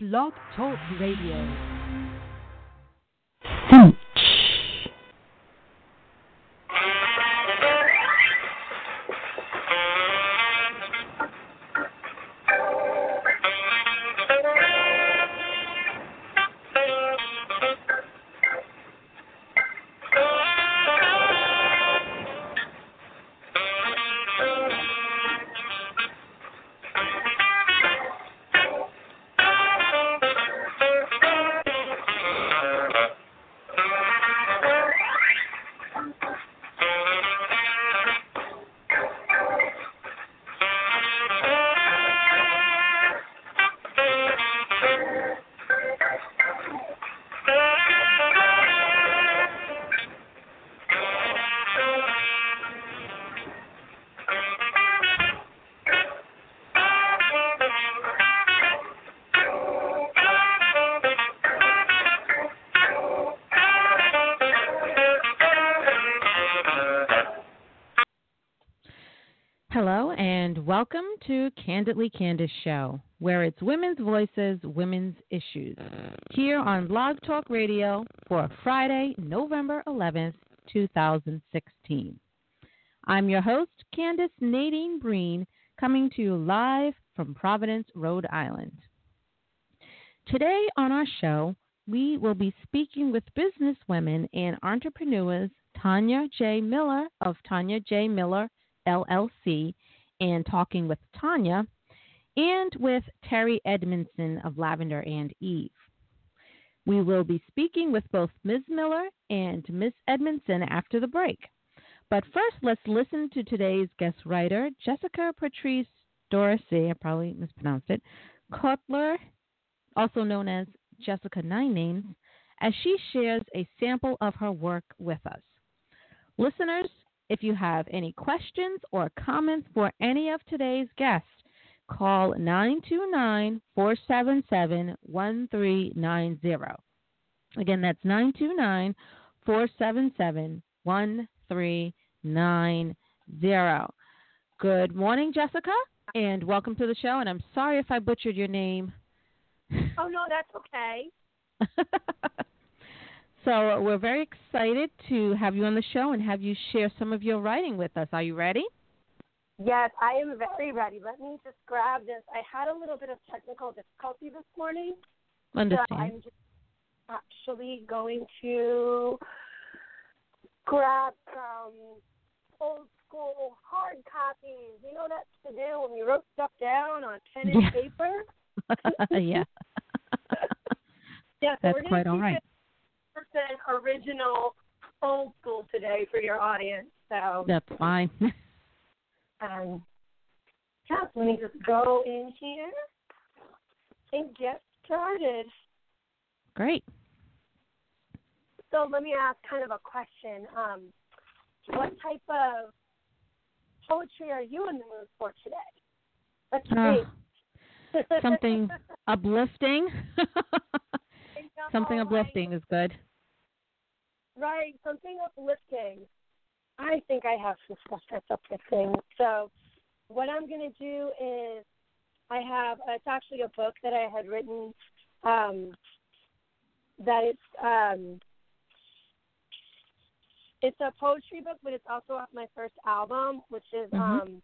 Blog Talk Radio. Hello, to Candidly Candace Show, where it's women's voices, women's issues. Here on Blog Talk Radio for Friday, November 11th, 2016. I'm your host, Candace Nadine Breen, coming to you live from Providence, Rhode Island. Today on our show, we will be speaking with businesswomen and entrepreneurs Tanya J. Miller of Tanya J. Miller LLC and talking with Tanya and with Terri Edmondson of Lavender and Eve. We will be speaking with both Ms. Miller and Ms. Edmondson after the break. But first, let's listen to today's guest writer, Jessica Patrice Dorsey, I probably mispronounced it, Cutler, also known as Jessica Nine Names, as she shares a sample of her work with us. Listeners, if you have any questions or comments for any of today's guests, call 929 477 1390. Again, that's 929 477 1390. Good morning, Jessica, and welcome to the show. And I'm sorry if I butchered your name. Oh, no, that's okay. So we're very excited to have you on the show and have you share some of your writing with us. Are you ready? Yes, I am very ready. Let me just grab this. I had a little bit of technical difficulty this morning. Understand. So I'm just actually going to grab some old school hard copies. You know what that's to do when you wrote stuff down on pen and Yeah. paper? yeah. Yes, That's quite all right. Original old school today for your audience. So That's fine. um yeah, let me just go in here and get started. Great. So let me ask kind of a question. Um, what type of poetry are you in the mood for today? Let's Uh, see. something uplifting. Something uplifting is good. Right, something uplifting. I think I have some stuff that's uplifting. So, what I'm going to do is, I have it's actually a book that I had written. Um, that it's um, it's a poetry book, but it's also off my first album, which is Mhm. um,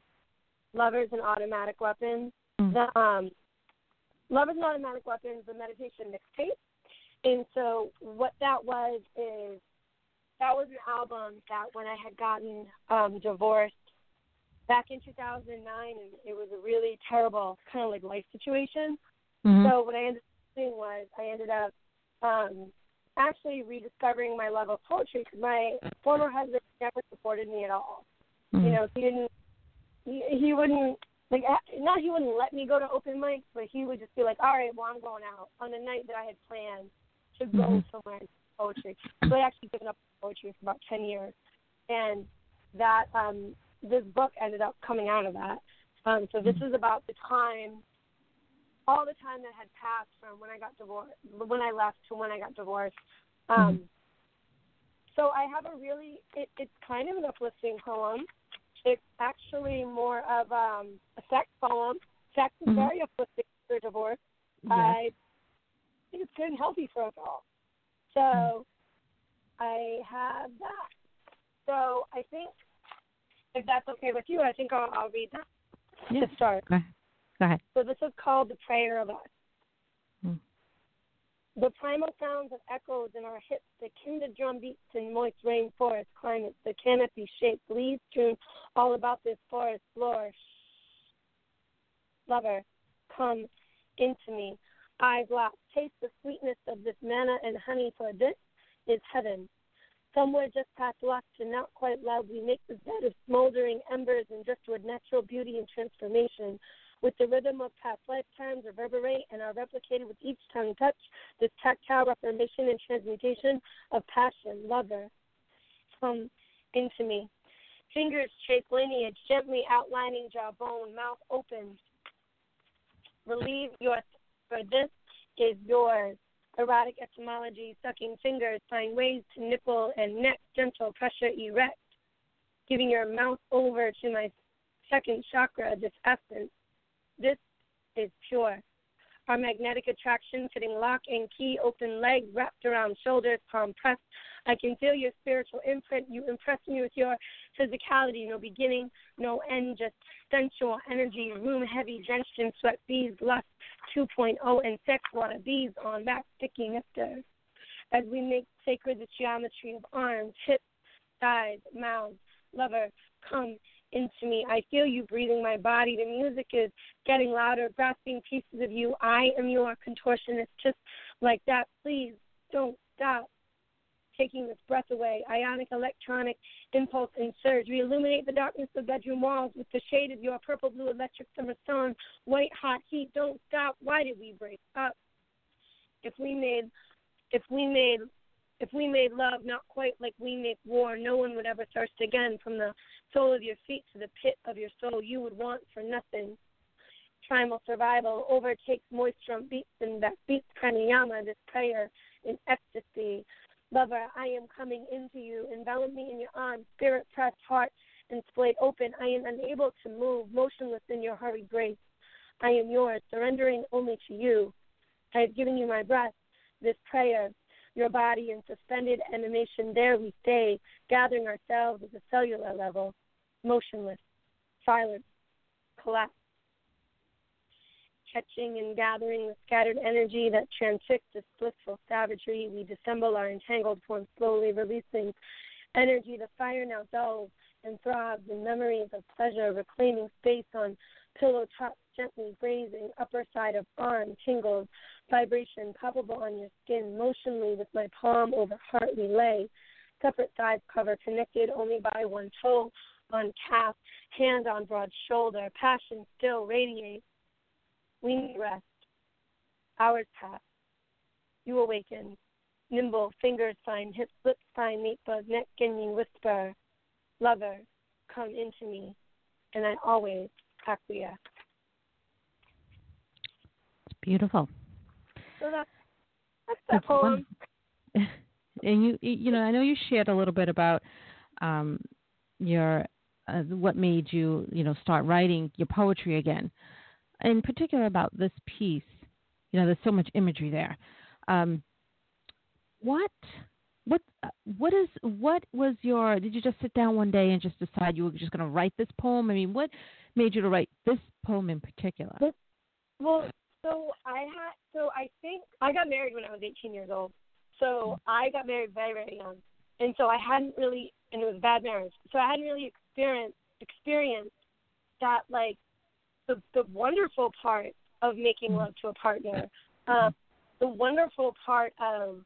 Lovers and Automatic Weapons. Mm. The um, Lovers and Automatic Weapons, the meditation mixtape. And so what that was is that was an album that when I had gotten um divorced back in 2009 and it was a really terrible kind of like life situation. Mhm. So what I ended up doing was I ended up um actually rediscovering my love of poetry because my former husband never supported me at all. Mhm. You know, he didn't he, he wouldn't like not he wouldn't let me go to open mics, but he would just be like, "All right, well I'm going out on the night that I had planned to go Mhm. somewhere poetry." So I actually given up poetry for about ten years, and that um this book ended up coming out of that. Um, so this is about the time, all the time that had passed from when I got divorced, when I left to when I got divorced. Um, So I have a really, it, it's kind of an uplifting poem. It's actually more of um, a sex poem. Sex is Mhm. very uplifting for divorce. Yes. I think it's good and healthy for us all. So I have that. So I think if that's okay with you, I think I'll, I'll read that yeah. to start. Go ahead. Go ahead. So this is called the prayer of us. Mm. The primal sounds of echoes in our hips, the kindred drum beats in moist rainforest climates, the canopy shaped leaves strewn all about this forest floor. Lover, come into me. Eyes locked, taste the sweetness of this manna and honey, for this is heaven. Somewhere just past lust and not quite loud, we make the bed of smoldering embers and driftwood natural beauty and transformation with the rhythm of past lifetimes reverberate and are replicated with each tongue touch, this tactile reformation and transmutation of passion, lover, come into me. Fingers trace lineage, gently outlining jawbone, mouth open. Relieve your, for this is yours. Erotic etymology, sucking fingers, find ways to nipple and neck, gentle pressure erect. Giving your mouth over to my second chakra, this essence this is pure. Our magnetic attraction fitting lock and key, open leg wrapped around shoulders, palm pressed. I can feel your spiritual imprint. You impress me with your physicality. No beginning, no end, just sensual energy. Room heavy, in sweat, bees, lust 2.0, and sex water, bees on back, sticky nectar. As we make sacred the geometry of arms, hips, thighs, mouths, lover, come into me. I feel you breathing my body. The music is getting louder, grasping pieces of you. I am your contortionist, just like that. Please don't stop taking this breath away. Ionic electronic impulse and surge. We illuminate the darkness of bedroom walls with the shade of your purple blue electric summer sun. White hot heat. Don't stop. Why did we break up? If we made if we made if we made love not quite like we make war, no one would ever thirst again. From the sole of your feet to the pit of your soul, you would want for nothing. Primal survival overtakes moisture beats and that beats pranayama, this prayer in ecstasy. Lover, I am coming into you. Envelop me in your arms, spirit pressed, heart and splayed open. I am unable to move, motionless in your hurried grace. I am yours, surrendering only to you. I have given you my breath, this prayer, your body in suspended animation. There we stay, gathering ourselves at the cellular level, motionless, silent, collapse, catching and gathering the scattered energy that transfixed this blissful savagery. We dissemble our entangled form, slowly releasing energy. The fire now dulls and throbs in memories of pleasure, reclaiming space on pillow tops, gently grazing upper side of arm, tingles, vibration palpable on your skin, motionly with my palm over heart we lay, separate sides cover, connected only by one toe on calf, hand on broad shoulder, passion still radiates. We need rest. Hours pass. You awaken. Nimble fingers find hips, lips find meat bug, neck gaining whisper. Lover, come into me. And I always acquiesce. Beautiful. So that's that's that poem. and you you know I know you shared a little bit about um, your uh, what made you you know start writing your poetry again, in particular about this piece. You know, there's so much imagery there. Um, what what uh, what is what was your did you just sit down one day and just decide you were just going to write this poem i mean what made you to write this poem in particular well so I had so I think I got married when I was 18 years old. So I got married very very young, and so I hadn't really and it was a bad marriage. So I hadn't really experienced experienced that like the the wonderful part of making love to a partner, uh, the wonderful part of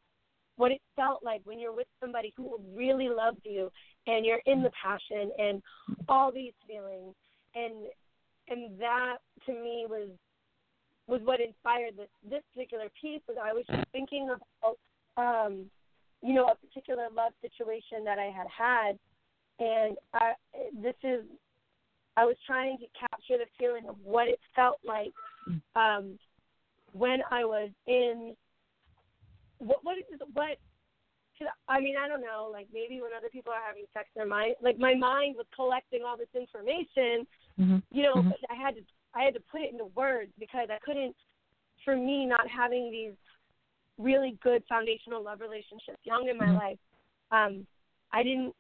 what it felt like when you're with somebody who really loves you and you're in the passion and all these feelings and and that to me was was what inspired this this particular piece. Was I was just thinking about um, you know a particular love situation that I had had, and I, this is I was trying to capture the feeling of what it felt like um, when I was in what what is what I mean, I don't know. Like maybe when other people are having sex, their mind, like my mind was collecting all this information. Mm-hmm. You know, mm-hmm. I had to I had to put it into words because I couldn't, for me, not having these really good foundational love relationships young in my Mhm. life, um, I didn't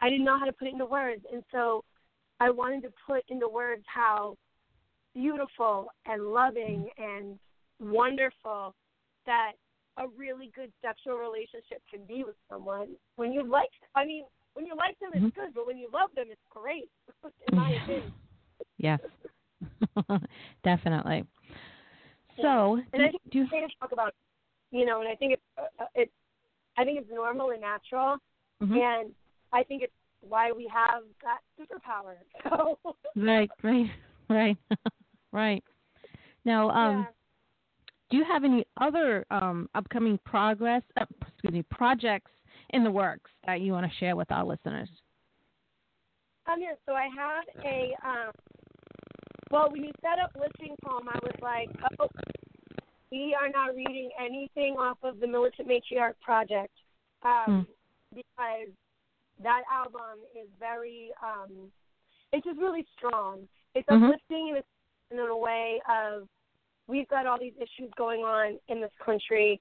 I didn't know how to put it into words, and so I wanted to put into words how beautiful and loving and wonderful that a really good sexual relationship can be with someone when you like. I mean, when you like them, it's Mhm. good, but when you love them, it's great. in my opinion. Yes, definitely. So, And do, I think do you, it's okay to talk about, you know, and I think it's uh, it's I think it's normal and natural, mhm. and I think it's why we have that superpower. So right, right, right, right. Now, um, yeah. do you have any other um, upcoming progress, uh, excuse me, projects in the works that you want to share with our listeners? Um, yeah, so I had a um well when you set up listening poem I was like, Oh we are not reading anything off of the Militant Matriarch project. Um because that album is very um it's just really strong. It's Mhm. uplifting in a, in a way of we've got all these issues going on in this country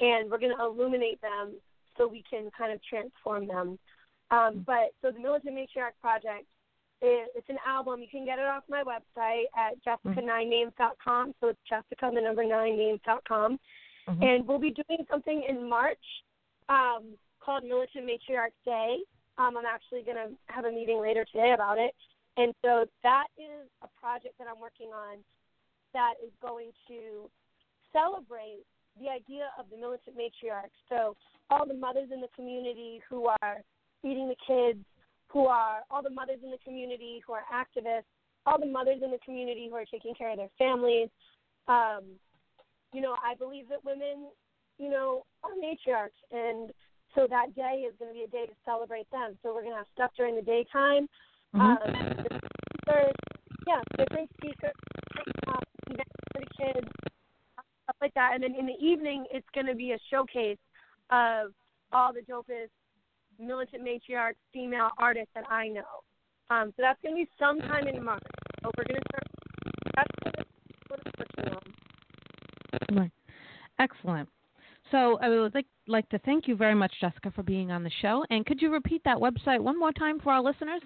and we're going to illuminate them so we can kind of transform them. Um, but so the Militant Matriarch Project, it's an album. You can get it off my website at jessica9names.com. So it's jessica, the number nine names.com. Mhm. And we'll be doing something in March um, called Militant Matriarch Day. Um, I'm actually going to have a meeting later today about it. And so that is a project that I'm working on that is going to celebrate the idea of the militant matriarch. So all the mothers in the community who are feeding the kids, who are all the mothers in the community who are activists, all the mothers in the community who are taking care of their families. Um, you know, I believe that women, you know, are matriarchs, and so that day is going to be a day to celebrate them. So we're going to have stuff during the daytime. Mhm. Um, speakers, yeah, different speakers, uh, for the kids, stuff like that. And then in the evening, it's going to be a showcase of all the dopest militant matriarch female artist that I know. Um, so that's going to be sometime in March. So we're going to start. That's what I'm working on. Right. Excellent. So I would like, like to thank you very much, Jessica, for being on the show. And could you repeat that website one more time for our listeners?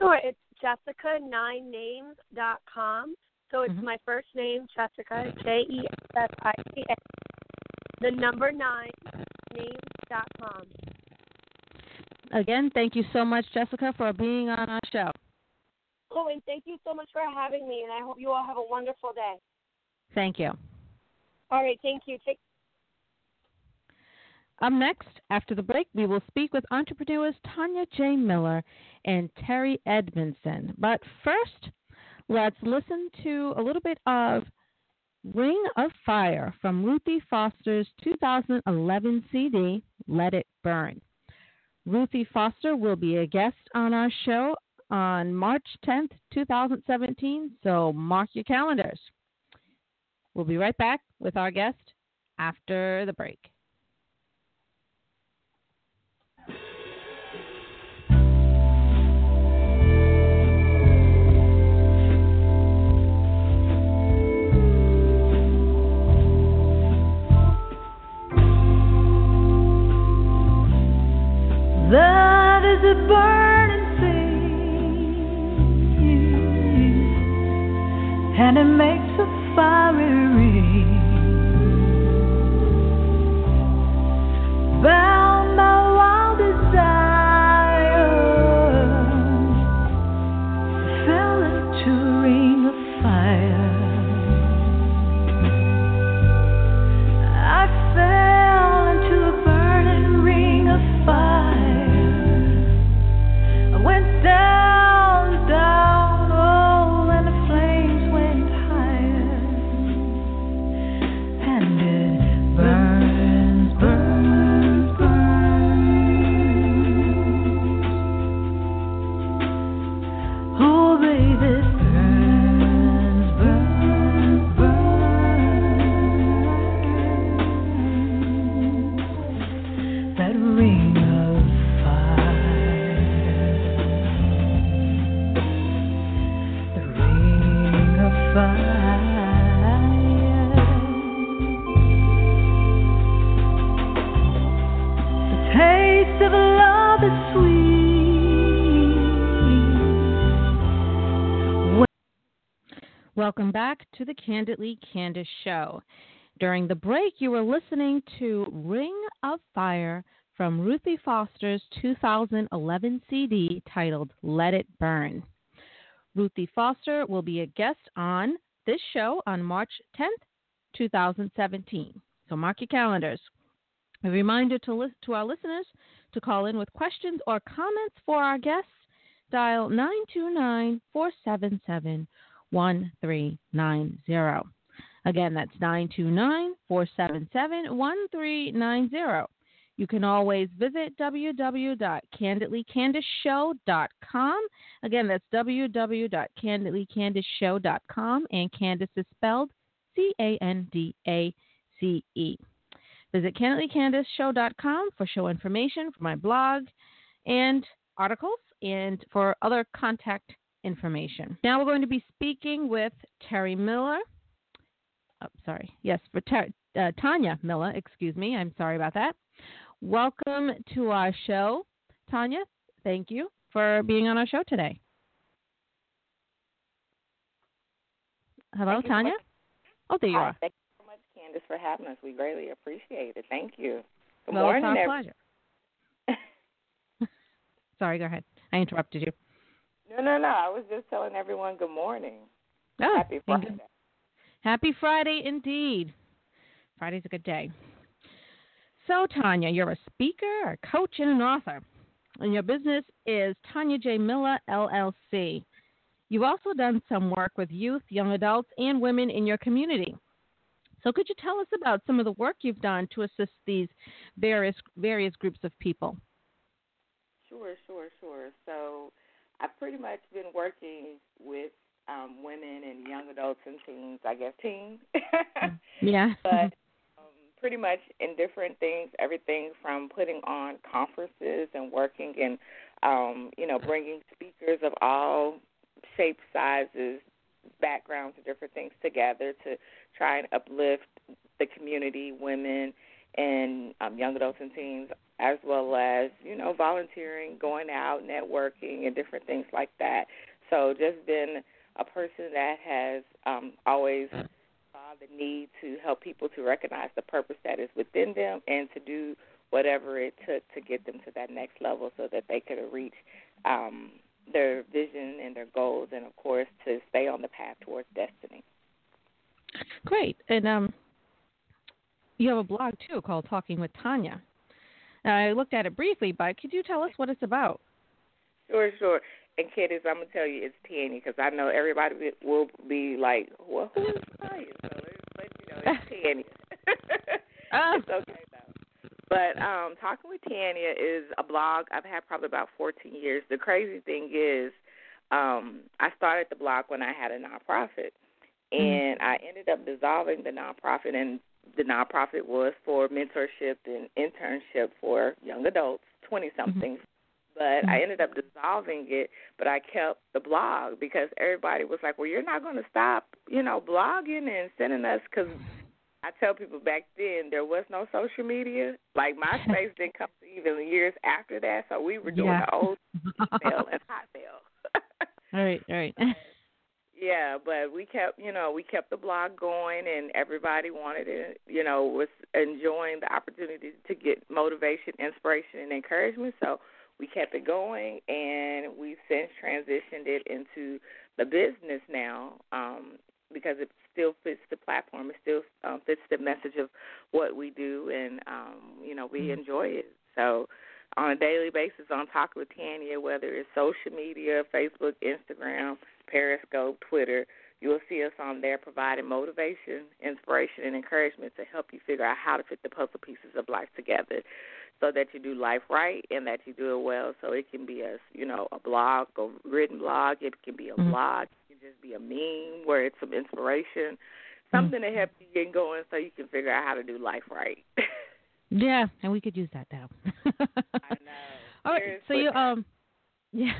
Sure, it's jessica9names.com. So it's Mhm. my first name, Jessica, J E S S I C A, the number nine, names.com. Again, thank you so much, Jessica, for being on our show. Oh, and thank you so much for having me, and I hope you all have a wonderful day. Thank you. All right, thank you. Take Up next, after the break, we will speak with entrepreneurs Tanya J. Miller and Terri Edmondson. But first, let's listen to a little bit of Ring of Fire from Ruthie Foster's 2011 CD, Let It Burn. Ruthie Foster will be a guest on our show on March 10th, 2017, so mark your calendars. We'll be right back with our guest after the break. To the Candidly Candace show. During the break, you were listening to Ring of Fire from Ruthie Foster's 2011 CD titled Let It Burn. Ruthie Foster will be a guest on this show on March 10th, 2017. So mark your calendars. A reminder to, list, to our listeners to call in with questions or comments for our guests. Dial 929 477 1390. Again, that's 929 477 1390. You can always visit www.candidlycandaceshow.com. Again, that's www.candidlycandaceshow.com, and Candace is spelled C A N D A C E. Visit candidlycandaceshow.com for show information, for my blog, and articles, and for other contact information. Now we're going to be speaking with Terry Miller. Oh, sorry. Yes, for Ter- uh, Tanya Miller, excuse me. I'm sorry about that. Welcome to our show, Tanya. Thank you for being on our show today. Hello, Thank Tanya. Oh, there you Hi, are. Thank you so much, Candace, for having us. We greatly appreciate it. Thank you. Good well, morning, it's our pleasure. Sorry, go ahead. I interrupted you. No, no, no. I was just telling everyone good morning. Oh, Happy Friday. good- Happy Friday indeed. Friday's a good day. So, Tanya, you're a speaker, a coach, and an author. And your business is Tanya J. Miller, LLC. You've also done some work with youth, young adults, and women in your community. So, could you tell us about some of the work you've done to assist these various various groups of people? Sure, sure, sure. So I've pretty much been working with um, women and young adults and teens, I guess teens. Yeah. but um, pretty much in different things, everything from putting on conferences and working and um, you know bringing speakers of all shapes, sizes, backgrounds, and different things together to try and uplift the community, women, and um, young adults and teens, as well as you know volunteering, going out, networking, and different things like that. So just been a person that has um, always saw the need to help people to recognize the purpose that is within them and to do whatever it took to get them to that next level so that they could reach um, their vision and their goals and of course to stay on the path towards destiny. Great. And um, you have a blog too called Talking with Tanya. Now, I looked at it briefly, but could you tell us what it's about? Sure, sure. And kiddies, I'm gonna tell you it's Tanya because I know everybody will- be like, "Well, who is Tanya?" So let's you know it's Tanya. Oh. It's okay though. But um, talking with Tanya is a blog I've had probably about 14 years. The crazy thing is, um, I started the blog when I had a nonprofit, and I ended up dissolving the nonprofit, and the nonprofit was for mentorship and internship for young adults, 20 somethings. Mm-hmm. But I mm-hmm. ended up dissolving it, but I kept the blog because everybody was like, "Well, you're not going to stop, you know, blogging and sending us." Because I tell people back then there was no social media. Like MySpace didn't come to even years after that, so we were doing Yeah. the old mail and Hotmail. all right, all right. Yeah, but we kept, you know, we kept the blog going, and everybody wanted it, you know, was enjoying the opportunity to get motivation, inspiration, and encouragement. So we kept it going, and we've since transitioned it into the business now um, because it still fits the platform. It still um, fits the message of what we do, and um, you know, we enjoy it. So on a daily basis on Talk with Tanya, whether it's social media, Facebook, Instagram, Periscope, Twitter, you'll see us on there providing motivation, inspiration, and encouragement to help you figure out how to fit the puzzle pieces of life together so that you do life right and that you do it well. So it can be a you know, a blog, a written blog, it can be a Mhm. blog, it can just be a meme where it's some inspiration, something to help you get going so you can figure out how to do life right. yeah, and we could use that now. I know. All right, so you um, yeah.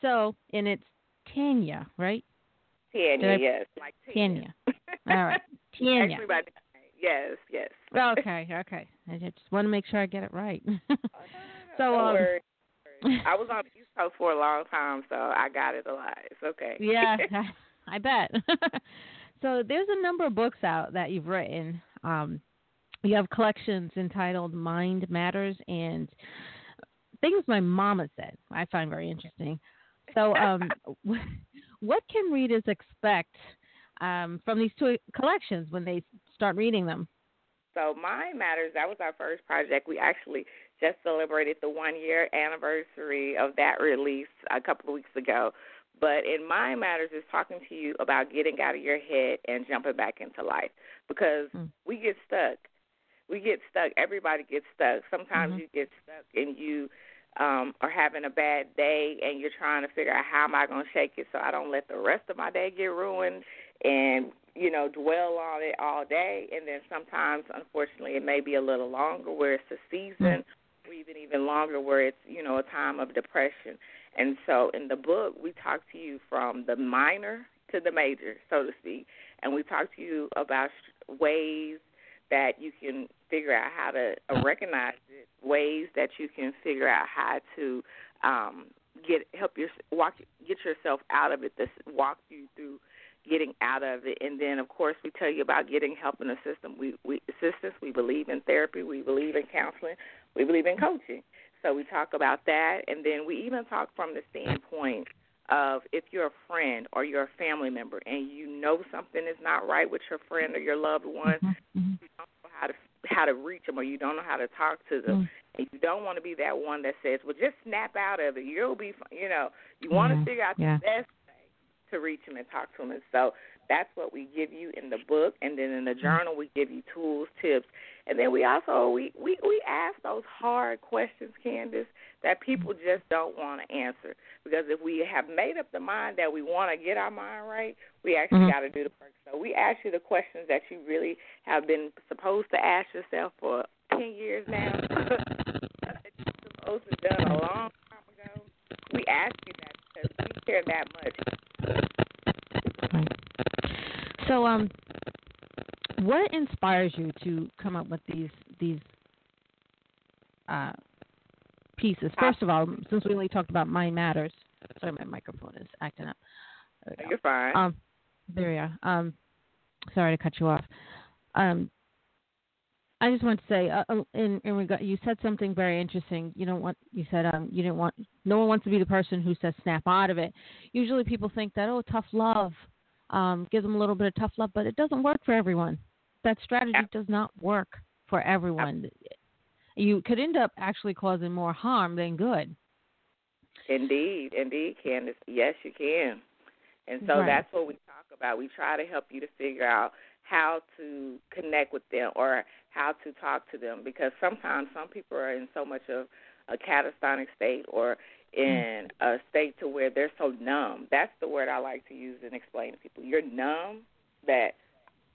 So and it's Tanya, right? Tanya, I- yes, like Tanya. All right, Tanya. Name. Yes, yes. Okay, okay. I just want to make sure I get it right. so um. I was on the East Coast for a long time, so I got it a lot. It's okay. yeah, I bet. so there's a number of books out that you've written. Um, you have collections entitled Mind Matters and Things My Mama Said. I find very interesting. So, um, what can readers expect um, from these two collections when they start reading them? So, Mind Matters, that was our first project. We actually just celebrated the one year anniversary of that release a couple of weeks ago. But in Mind Matters is talking to you about getting out of your head and jumping back into life because mm. we get stuck. We get stuck. Everybody gets stuck. Sometimes mm-hmm. you get stuck and you um are having a bad day and you're trying to figure out how am I going to shake it so I don't let the rest of my day get ruined and you know dwell on it all day. And then sometimes unfortunately it may be a little longer where it's a season or even even longer where it's you know a time of depression. And so in the book, we talk to you from the minor to the major, so to speak, and we talk to you about ways that you can figure out how to uh, recognize it, ways that you can figure out how to um, get help your walk get yourself out of it. This walk you through getting out of it, and then of course we tell you about getting help in the system. We we assistance. We believe in therapy. We believe in counseling. We believe in coaching. So we talk about that, and then we even talk from the standpoint of if you're a friend or you're a family member and you know something is not right with your friend or your loved one, mm-hmm. mm-hmm. you don't know how to reach them or you don't know how to talk to them, mm-hmm. and you don't want to be that one that says, "Well, just snap out of it. You'll be," you know. You want to figure out yeah. the best way to reach them and talk to them, and so that's what we give you in the book, and then in the mm-hmm. journal we give you tools, tips, and then we also we we we ask those hard questions, Candace, that people mm-hmm. just don't want to answer. Because if we have made up the mind that we want to get our mind right, we actually mm-hmm. got to do the work. So we ask you the questions that you really have been supposed to ask yourself for ten years now. supposed to done a long time ago. We ask you that because we care that much. So, um, what inspires you to come up with these these uh, pieces? First of all, since we only talked about Mind Matters, sorry, my microphone is acting up. You're fine. Um, there we are. Um, sorry to cut you off. Um, I just want to say, uh, uh, in, in regard, you said something very interesting. You don't want, you said, um, you didn't want, no one wants to be the person who says snap out of it. Usually, people think that, oh, tough love, um, gives them a little bit of tough love, but it doesn't work for everyone. That strategy does not work for everyone. You could end up actually causing more harm than good. Indeed, indeed, Candace. Yes, you can. And so right. that's what we talk about. We try to help you to figure out how to connect with them or how to talk to them because sometimes some people are in so much of a catatonic state or mm. in a state to where they're so numb. That's the word I like to use and explain to people. You're numb that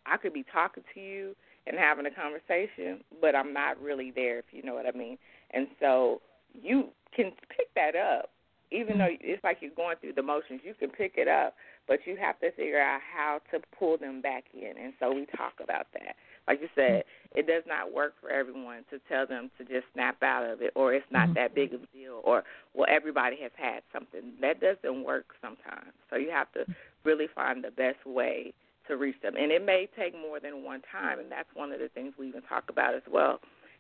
I could be talking to you and having a conversation, but I'm not really there, if you know what I mean. And so you can pick that up, even though it's like you're going through the motions. You can pick it up, but you have to figure out how to pull them back in. And so we talk about that like you said, it does not work for everyone to tell them to just snap out of it or it's not mm-hmm. that big of a deal or well everybody has had something. That doesn't work sometimes. So you have to really find the best way to reach them. And it may take more than one time and that's one of the things we even talk about as well.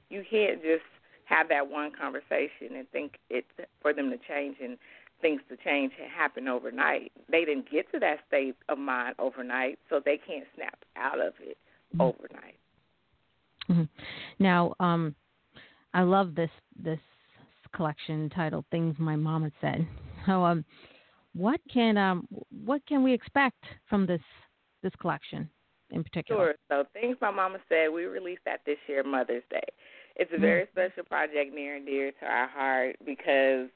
You can't just have that one conversation and think it for them to change and things to change and happen overnight. They didn't get to that state of mind overnight, so they can't snap out of it mm-hmm. overnight. Mm-hmm. Now, um, I love this this collection titled "Things My Mom Mama Said." So, um, what can um, what can we expect from this this collection in particular? Sure. So, "Things My Mama Said" we released that this year, Mother's Day. It's a very mm-hmm. special project near and dear to our heart because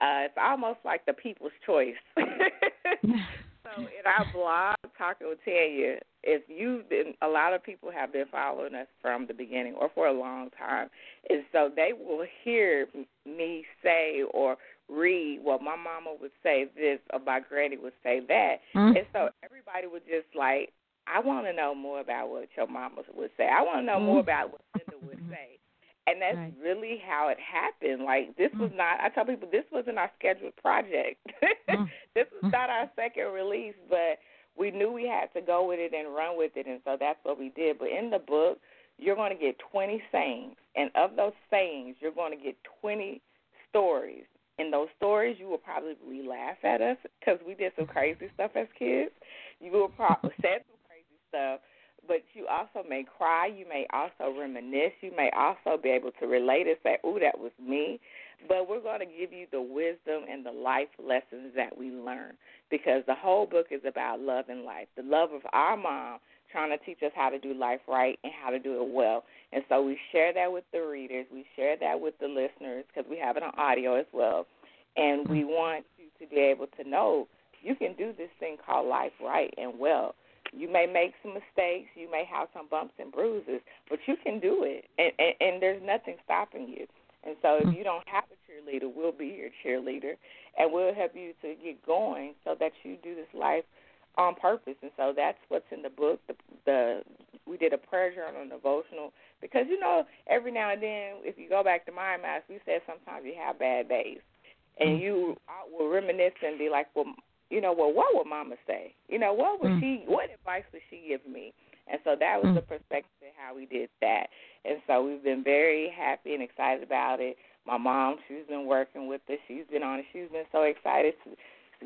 uh, it's almost like the people's choice. So in our blog, Talking with Tanya, if you've been, a lot of people have been following us from the beginning or for a long time, and so they will hear me say or read what my mama would say this or my granny would say that, mm-hmm. and so everybody would just like, I want to know more about what your mama would say. I want to know mm-hmm. more about what Linda would say. And that's right. really how it happened. Like this was mm. not. I tell people this wasn't our scheduled project. Mm. this was not our second release, but we knew we had to go with it and run with it, and so that's what we did. But in the book, you're going to get 20 sayings, and of those sayings, you're going to get 20 stories. In those stories, you will probably laugh at us because we did some crazy stuff as kids. You will probably said some crazy stuff, but you also may cry. You may also reminisce. You may also be able to relate and say, "Ooh, that was me." But we're going to give you the wisdom and the life lessons that we learn because the whole book is about love and life. The love of our mom trying to teach us how to do life right and how to do it well. And so we share that with the readers. We share that with the listeners because we have it on audio as well. And we mm-hmm. want you to be able to know you can do this thing called life right and well. You may make some mistakes, you may have some bumps and bruises, but you can do it, and, and, and there's nothing stopping you. And so, if mm-hmm. you don't have a cheerleader, we'll be your cheerleader, and we'll help you to get going so that you do this life on purpose. And so that's what's in the book. The, the we did a prayer journal and devotional because you know every now and then, if you go back to my mass, we said sometimes you have bad days, and mm. you will reminisce and be like, well, you know, well, what would Mama say? You know, what would mm. she? What advice would she give me? And so that was mm. the perspective of how we did that. And so we've been very happy and excited about it. My mom, she's been working with us. She's been on it. She's been so excited to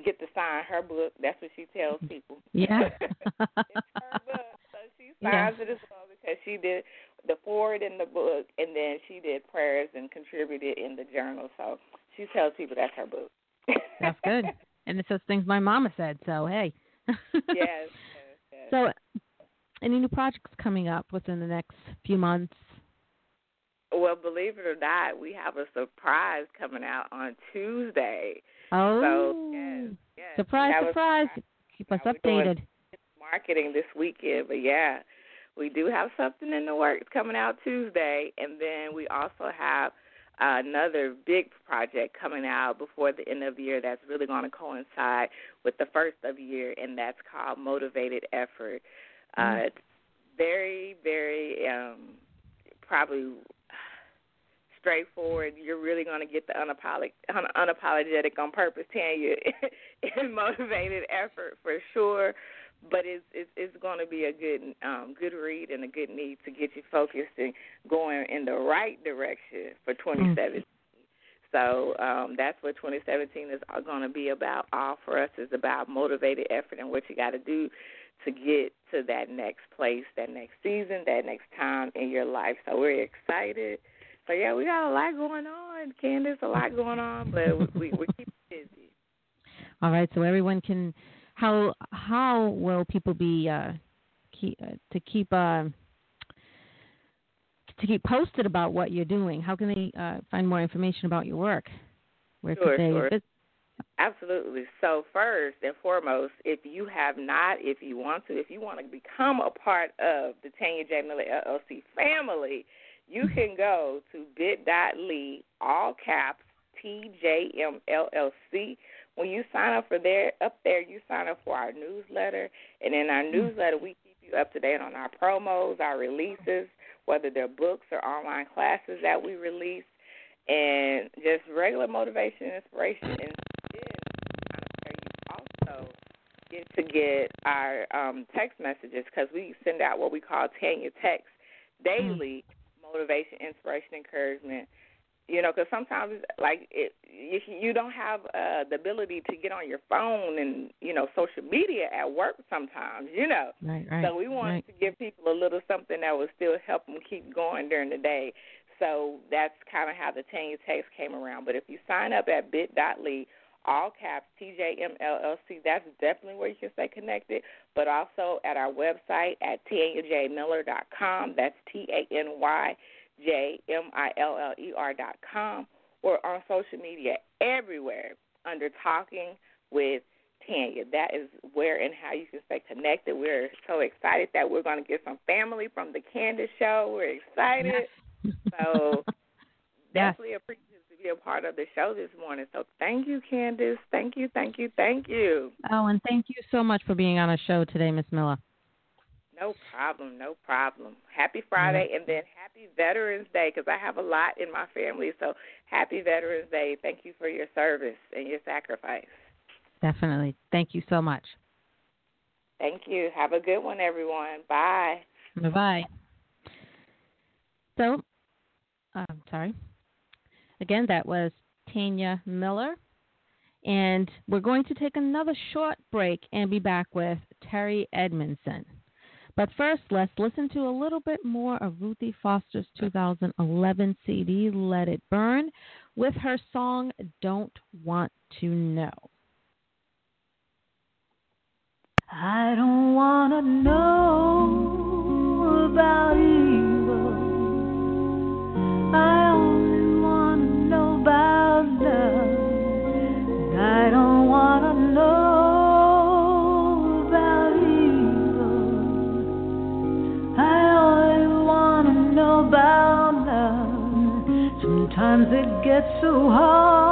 get to sign her book. That's what she tells people. Yeah. it's her book. So she signs yeah. it as well because she did the forward in the book and then she did prayers and contributed in the journal. So she tells people that's her book. that's good and it says things my mama said. So hey. yes, yes, yes. So, any new projects coming up within the next few months? Well, believe it or not, we have a surprise coming out on Tuesday. Oh, so, yes, yes. surprise, surprise! Keep us updated. Marketing this weekend, but yeah, we do have something in the works coming out Tuesday, and then we also have another big project coming out before the end of the year that's really going to coincide with the first of the year, and that's called Motivated Effort. Mm-hmm. Uh, it's very, very um, probably straightforward. You're really going to get the unapologetic, unapologetic on purpose, Tanya, in motivated effort for sure but it's it's, it's going to be a good um, good read and a good need to get you focused and going in the right direction for 2017. Mm-hmm. So um, that's what 2017 is going to be about. All for us is about motivated effort and what you got to do to get to that next place, that next season, that next time in your life. So we're excited. So yeah, we got a lot going on, Candace. A lot going on, but we, we, we keep busy. All right, so everyone can how how will people be uh, keep, uh, to keep uh, to keep posted about what you're doing? How can they uh, find more information about your work? Where sure, could they? Sure. Absolutely. So first and foremost, if you have not, if you want to, if you want to become a part of the Tanya J. Miller LLC family, you can go to bit.ly, all caps, TJMLLC when you sign up for there up there, you sign up for our newsletter, and in our mm-hmm. newsletter we keep you up to date on our promos, our releases, whether they're books or online classes that we release, and just regular motivation, inspiration, and then you also get to get our um, text messages because we send out what we call Tanya text daily, mm-hmm. Motivation, inspiration, encouragement you know, because sometimes like it, if you don't have uh, the ability to get on your phone and you know social media at work sometimes, you know. Right, right. So we wanted right. to give people a little something that would still help them keep going during the day. So that's kind of how the Tanya text came around. But if you sign up at bit.ly, all caps TJMLLC, that's definitely where you can stay connected. But also at our website at tanyajmiller.com. That's T A N Y J M I L L E R dot com or on social media everywhere under Talking with Tanya. That is where and how you can stay connected. We're so excited that we're going to get some family from the Candace Show. We're excited. so definitely yes. Be a part of the show this morning. So thank you, Candace. Thank you, thank you, thank you. Oh, and thank you so much for being on a show today, Miss Miller. No problem, no problem. Happy Friday and then happy Veterans Day because I have a lot in my family. So happy Veterans Day. Thank you for your service and your sacrifice. Definitely. Thank you so much. Thank you. Have a good one, everyone. Bye. Bye bye. So, I'm um, sorry. Again, that was Tanya Miller. And we're going to take another short break and be back with Terri Edmondsen. But first, let's listen to a little bit more of Ruthie Foster's 2011 CD, Let It Burn, with her song Don't Want to Know. I don't want to know about evil. I It gets so hard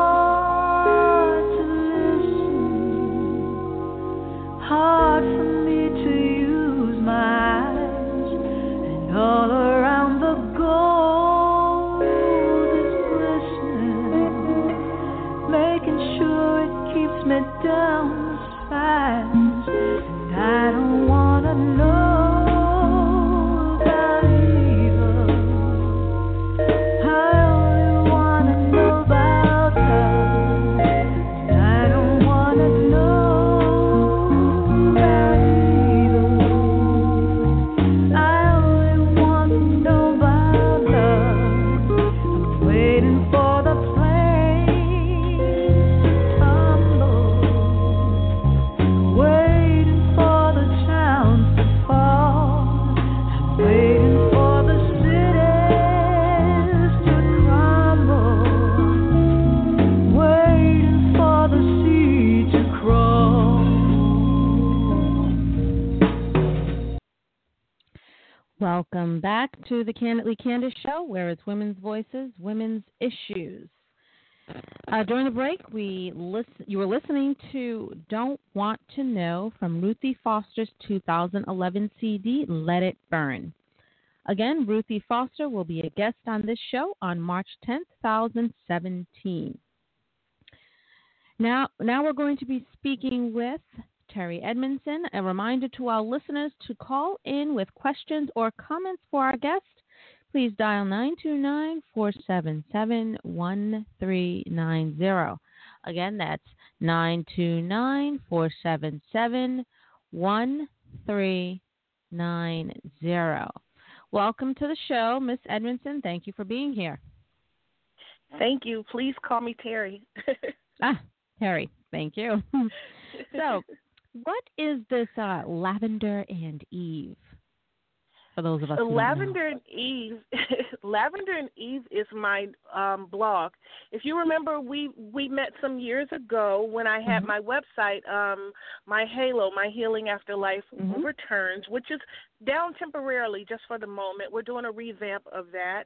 Welcome back to the Candidly Candace Show, where it's women's voices, women's issues. Uh, during the break, we listen, you were listening to "Don't Want to Know" from Ruthie Foster's 2011 CD, "Let It Burn." Again, Ruthie Foster will be a guest on this show on March 10th, 2017. Now, now we're going to be speaking with Terri Edmondsen. A reminder to our listeners to call in with questions or comments for our guest. Please dial 929 477 1390. Again, that's 929 477 1390. Welcome to the show, Miss Edmondsen. Thank you for being here. Thank you. Please call me Terri. Ah, Terri, thank you. so, what is this uh, Lavender and Eve? For those of us who don't know. Lavender and Eve, Lavender and Eve is my um, blog. If you remember, we we met some years ago when I had Mhm. my website, um, my Halo, my Healing After Life Mhm. Returns, which is down temporarily just for the moment. We're doing a revamp of that.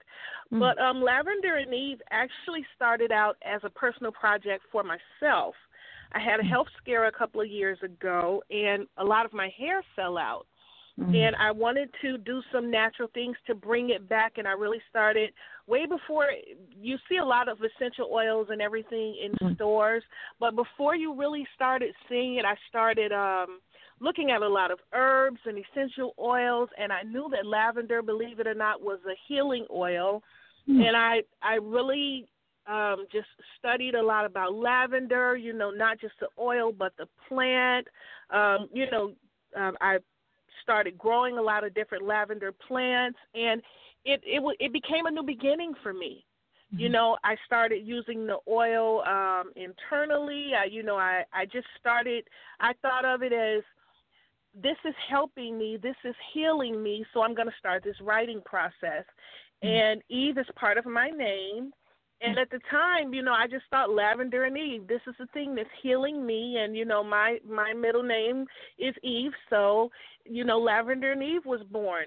Mm. But um, Lavender and Eve actually started out as a personal project for myself. I had a Mm. health scare a couple of years ago, and a lot of my hair fell out Mm. and I wanted to do some natural things to bring it back. And I really started way before you see a lot of essential oils and everything in Mhm. stores, but before you really started seeing it, I started um, looking at a lot of herbs and essential oils, and I knew that lavender, believe it or not, was a healing oil. Mm. And I I really um, just studied a lot about lavender. You know, not just the oil, but the plant. Um, you know, um, I started growing a lot of different lavender plants, and it it it became a new beginning for me. You Mhm. know, I started using the oil um, internally. I, you know, I I just started. I thought of it as this is helping me, this is healing me, so I'm going to start this writing process. Mhm. And Eve is part of my name. And at the time, you know, I just thought Lavender and Eve. This is the thing that's healing me, and you know, my my middle name is Eve, so you know, Lavender and Eve was born.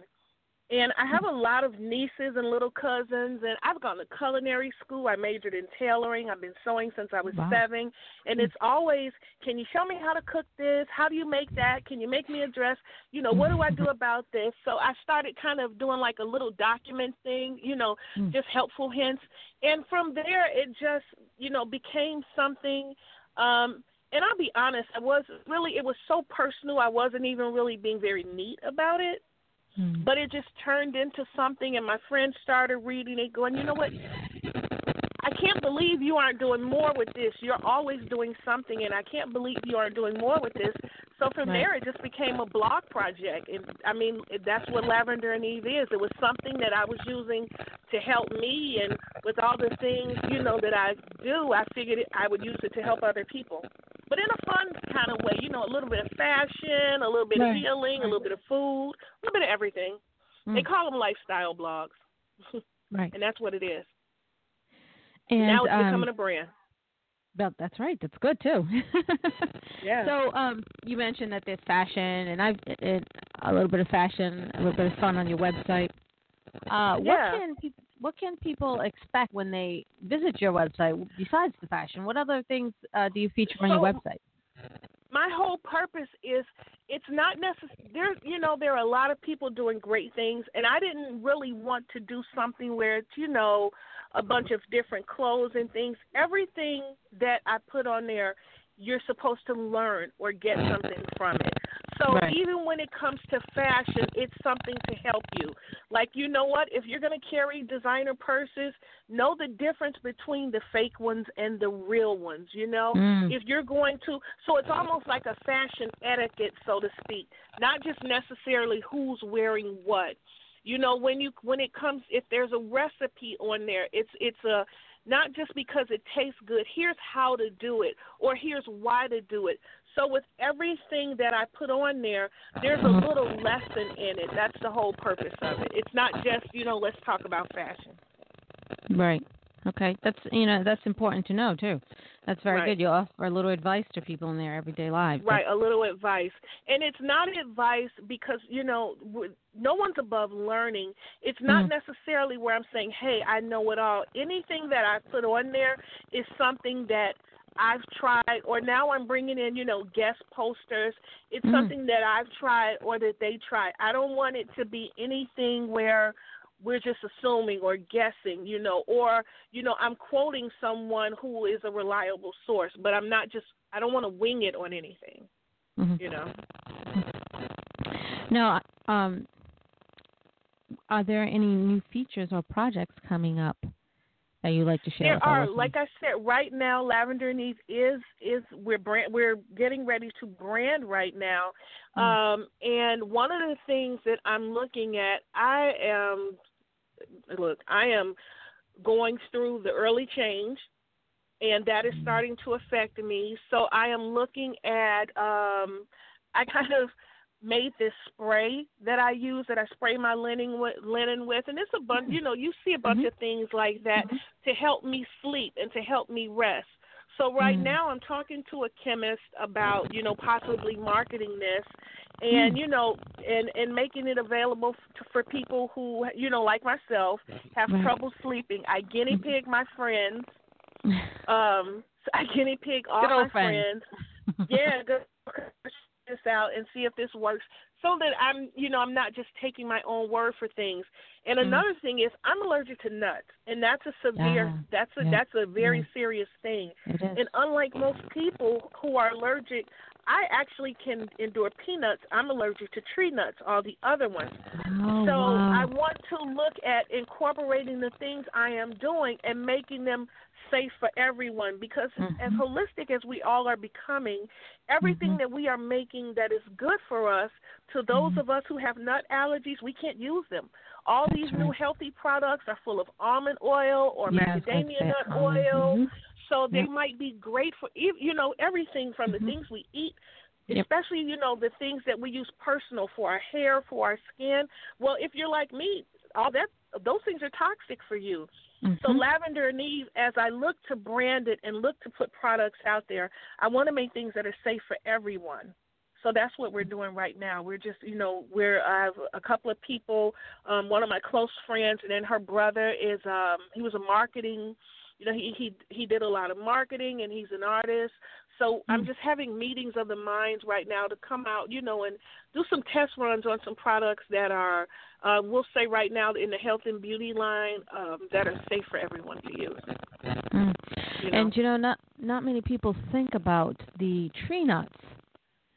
And I have a lot of nieces and little cousins, and I've gone to culinary school. I majored in tailoring. I've been sewing since I was Wow. seven, and it's always, can you show me how to cook this? How do you make that? Can you make me a dress? You know, what do I do about this? So I started kind of doing like a little document thing, you know, Mm. just helpful hints. And from there, it just, you know, became something. Um, and I'll be honest, I was really it was so personal. I wasn't even really being very neat about it. Mm. But it just turned into something, and my friends started reading it, going, you know what? I can't believe you aren't doing more with this. You're always doing something, and I can't believe you aren't doing more with this. So from Right. there, it just became a blog project, and I mean that's what Lavender and Eve is. It was something that I was using to help me, and with all the things you know that I do, I figured I would use it to help other people, but in a fun kind of way. You know, a little bit of fashion, a little bit Right. of healing, a little bit of food, a little bit of everything. They Mm. call them lifestyle blogs, Right. and that's what it is. And now it's um, becoming a brand. well, that's right. That's good too. Yeah. So, um, you mentioned that there's fashion, and I've it, a little bit of fashion, a little bit of fun on your website. Uh, what Yeah. can people what can people expect when they visit your website besides the fashion? What other things uh, do you feature on your website? my whole purpose is it's not necessary there you know there are a lot of people doing great things and i didn't really want to do something where it's you know a bunch of different clothes and things. Everything that i put on there you're supposed to learn or get something from it. So Right. even when it comes to fashion it's something to help you. Like you know what? If you're going to carry designer purses know the difference between the fake ones and the real ones you know? Mm. if you're going to so it's almost like a fashion etiquette so to speak. Not just necessarily who's wearing what you know when you when it comes if there's a recipe on there it's it's a not just because it tastes good here's how to do it or here's why to do it. So with everything that i put on there there's a little lesson in it. That's the whole purpose of it. It's not just you know let's talk about fashion. Right. Okay. That's you know that's important to know too. That's very Right. good. You offer a little advice to people in their everyday lives. Right, a little advice. And it's not advice because, you know, no one's above learning. It's not Mhm. necessarily where I'm saying, hey, I know it all. Anything that I put on there is something that I've tried, or now I'm bringing in, you know, guest posters. It's Mm. something that I've tried or that they tried. I don't want it to be anything where we're just assuming or guessing, you know, or, you know, I'm quoting someone who is a reliable source, but I'm not just, I don't want to wing it on anything, Mhm. you know. Now, um, are there any new features or projects coming up that you'd like to share There are, like I said, right now, Lavender Eve is is we're brand we're getting ready to brand right now, Mm. um, and one of the things that I'm looking at, I am, look, I am going through the early change, and that is Mm. starting to affect me. So I am looking at, um, I kind of made this spray that I use that I spray my linen with, linen with, and it's a bunch. You know, you see a bunch Mhm. of things like that Mhm. to help me sleep and to help me rest. So right Mm. now I'm talking to a chemist about, you know, possibly marketing this and Mm. you know and and making it available f- for people who you know like myself have Right. trouble sleeping. I guinea Mhm. pig my friends. Um I guinea pig all my friends. friends. Yeah, go this out and see if this works so that I'm you know I'm not just taking my own word for things. And Mm. another thing is I'm allergic to nuts and that's a severe Ah, that's a yeah, that's a very yeah. serious thing. And unlike most people who are allergic, I actually can endure peanuts. I'm allergic to tree nuts, all the other ones. oh, so wow. I want to look at incorporating the things I am doing and making them safe for everyone because as Mhm. holistic as we all are becoming, everything Mhm. that we are making that is good for us to those Mhm. of us who have nut allergies, we can't use them. All That's these new healthy products are full of almond oil or Yes, macadamia nut oil. So they might be great for ev- you know everything from the things we eat, especially you know the things that we use personal for our hair, for our skin. Well, if you're like me, all that those things are toxic for you. So Mhm. Lavender and Eve, as I look to brand it and look to put products out there, I want to make things that are safe for everyone. So that's what we're doing right now. We're just, you know, we're I have a couple of people, um, one of my close friends, and then her brother is um he was a marketing, you know, he he he did a lot of marketing and he's an artist. So I'm Mm. just having meetings of the minds right now to come out, you know, and do some test runs on some products that are uh, we'll say right now in the health and beauty line um, that are safe for everyone to use. Mm. You know? And you know, not not many people think about the tree nuts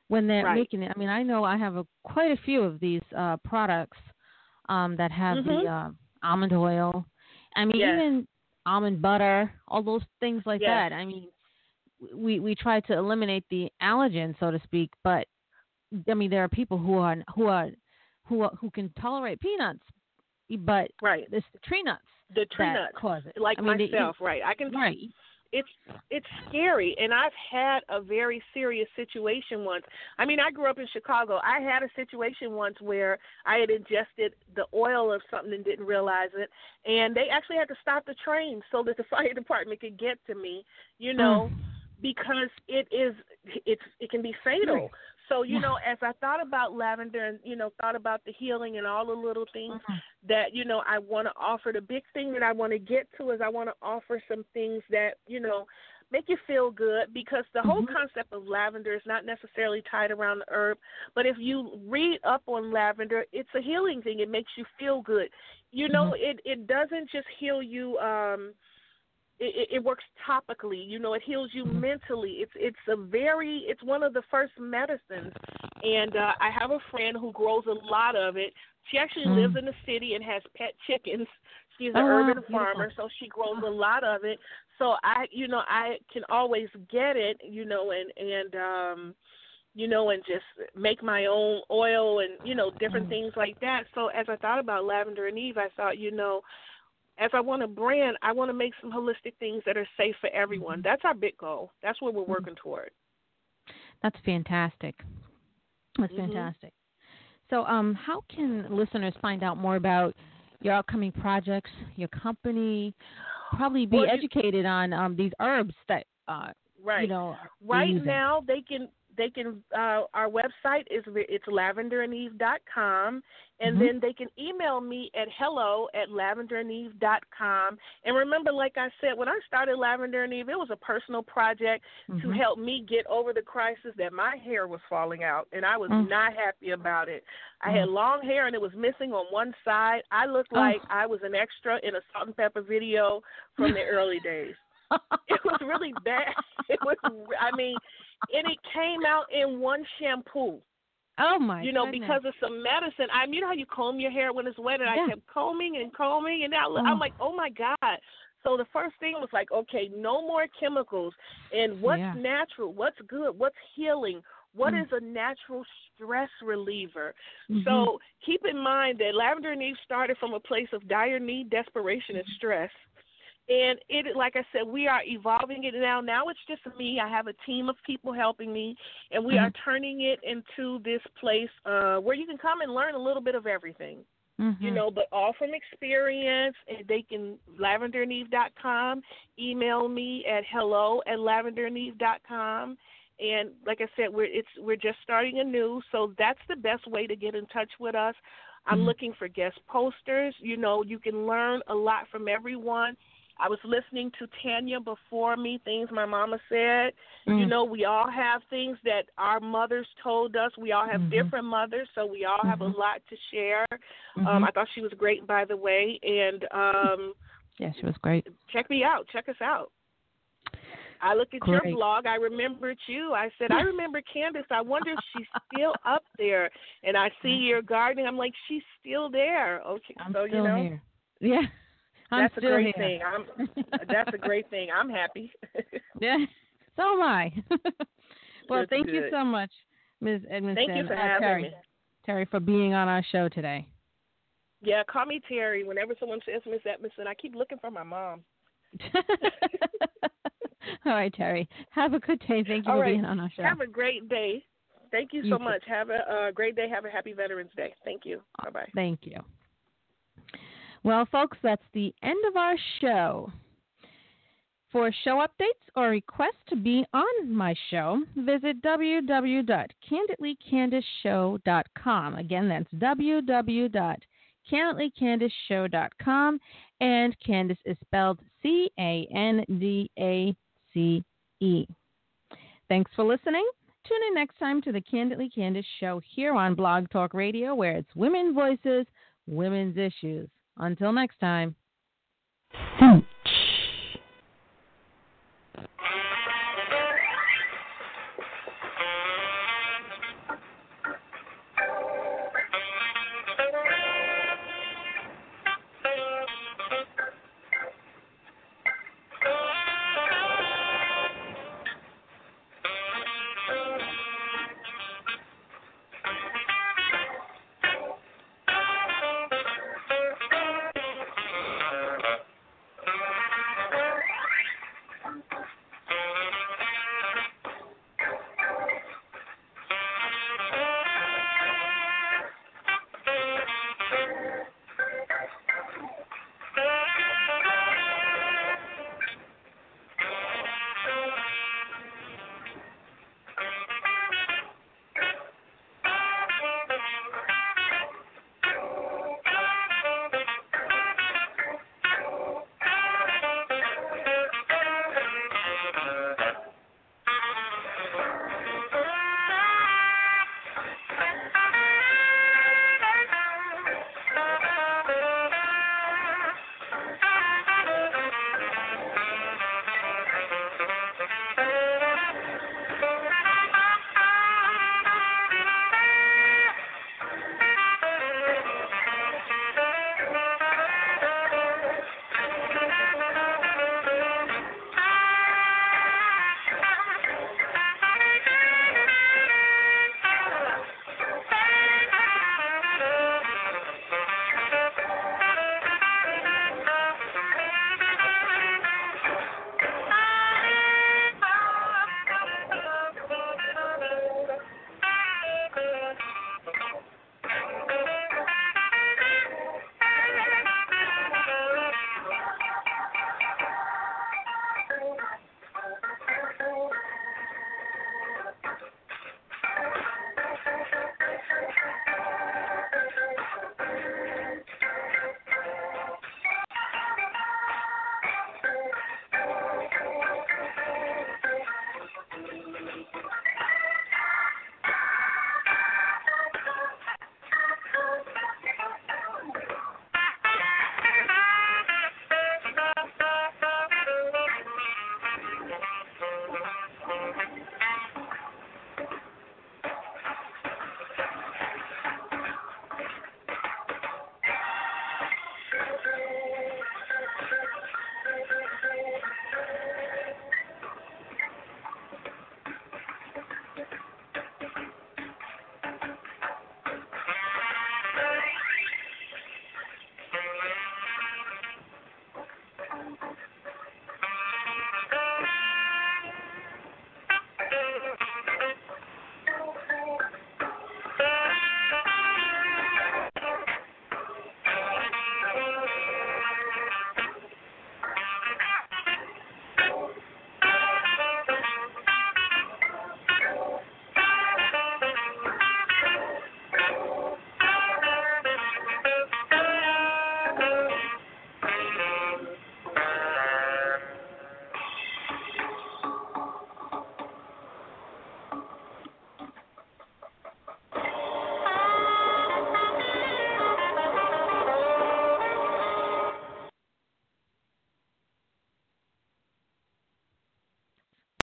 when they're Right. making it. I mean, I know I have a, quite a few of these uh, products um, that have Mhm. the uh, almond oil. I mean, Yes. even almond butter, all those things like Yes. that. I mean, we we try to eliminate the allergen, so to speak, but I mean, there are people who are who are who are, who can tolerate peanuts, but right. it's the tree nuts The tree that nuts, cause it. like I mean, they- myself, right? I can right. It's it's scary and i've had a very serious situation once. I mean i grew up in chicago. I had a situation once where i had ingested the oil of something and didn't realize it and they actually had to stop the train so that the fire department could get to me you know hmm. because it is it's it can be fatal. So you Yeah. know as i thought about lavender and you know thought about the healing and all the little things Mhm. that you know I want to offer. The big thing that I want to get to is I want to offer some things that you know make you feel good because the whole Mhm. concept of lavender is not necessarily tied around the herb, but if you read up on lavender, it's a healing thing. It makes you feel good. You know, it it doesn't just heal you um it, it- works topically. You know, it heals you Mhm. mentally. It's it's a very it's one of the first medicines. And uh, I have a friend who grows a lot of it. She actually Mm. lives in the city and has pet chickens. She's an Oh, urban farmer, so she grows a lot of it. So I, you know, I can always get it, you know, and and um you know, and just make my own oil and, you know, different Mm. things like that. So as I thought about Lavender and Eve, I thought, you know, as I want to brand, I want to make some holistic things that are safe for everyone. That's our big goal. That's what we're working toward. That's fantastic. That's Mhm. fantastic. So, um, how can listeners find out more about your upcoming projects, your company, probably be Well, you- educated on um, these herbs that uh, Right. you know right now they can they can uh our website is it's lavenderandeve.com and Mhm. then they can email me at hello at lavenderandeve.com and remember like i said when i started lavender and eve it was a personal project to Mhm. help me get over the crisis that my hair was falling out and i was Mm. not happy about it i had Mm. long hair and it was missing on one side i looked Oh. like i was an extra in a Salt-N-Pepa video from the early days it was really bad. It was, I mean, and it came out in one shampoo. oh my, you know, goodness. because of some medicine. I mean, you know how you comb your hair when it's wet, and Yeah. I kept combing and combing, and I, Oh. I'm like, oh my god. So the first thing was like, okay, no more chemicals, and what's Yeah. natural, what's good, what's healing, What Mm. is a natural stress reliever. Mhm. So keep in mind that Lavender and Eve started from a place of dire need, desperation, and stress. And it, like I said, we are evolving it now. Now it's just me. I have a team of people helping me, and we are turning it into this place uh, where you can come and learn a little bit of everything Mhm. you know, but all from experience. And they can lavenderandeve.com, email me at hello at lavenderandeve.com. And like I said, we're it's we're just starting anew, so that's the best way to get in touch with us. I'm Mhm. looking for guest posters. You know, you can learn a lot from everyone. I was listening to Tanya before me, things my mama said. You Mm. know, we all have things that our mothers told us. We all have Mhm. different mothers, so we all have a Mhm. lot to share. Mhm. Um, I thought she was great, by the way. And um, yeah, she was great. check me out. Check us out. I looked at your blog. I remembered you. I said, I remember Candace. I wonder if she's still up there. And I see your gardening. I'm like, she's still there. Okay, I'm so still you know, here. Yeah, I'm that's a great here. thing. I'm. That's a great thing. I'm happy. Yeah, so am I. well, That's thank you so much, Ms. Edmondsen. Thank you for uh, having Terri. me. Terri, for being on our show today. Yeah, call me Terri. Whenever someone says Miss Edmondsen, I keep looking for my mom. All right, Terri. Have a good day. Thank you All for right. being on our show. Have a great day. Thank you You so too. much. Have a uh, great day. Have a happy Veterans Day. Thank you. Bye bye. Thank you. Well, folks, that's the end of our show. For show updates or requests to be on my show, visit www.candidlycandaceshow.com. Again, that's www.candidlycandaceshow.com. And Candace is spelled C A N D A C E. Thanks for listening. Tune in next time to the Candidly Candace Show here on Blog Talk Radio, where it's women voices, women's issues. Until next time. Cinch.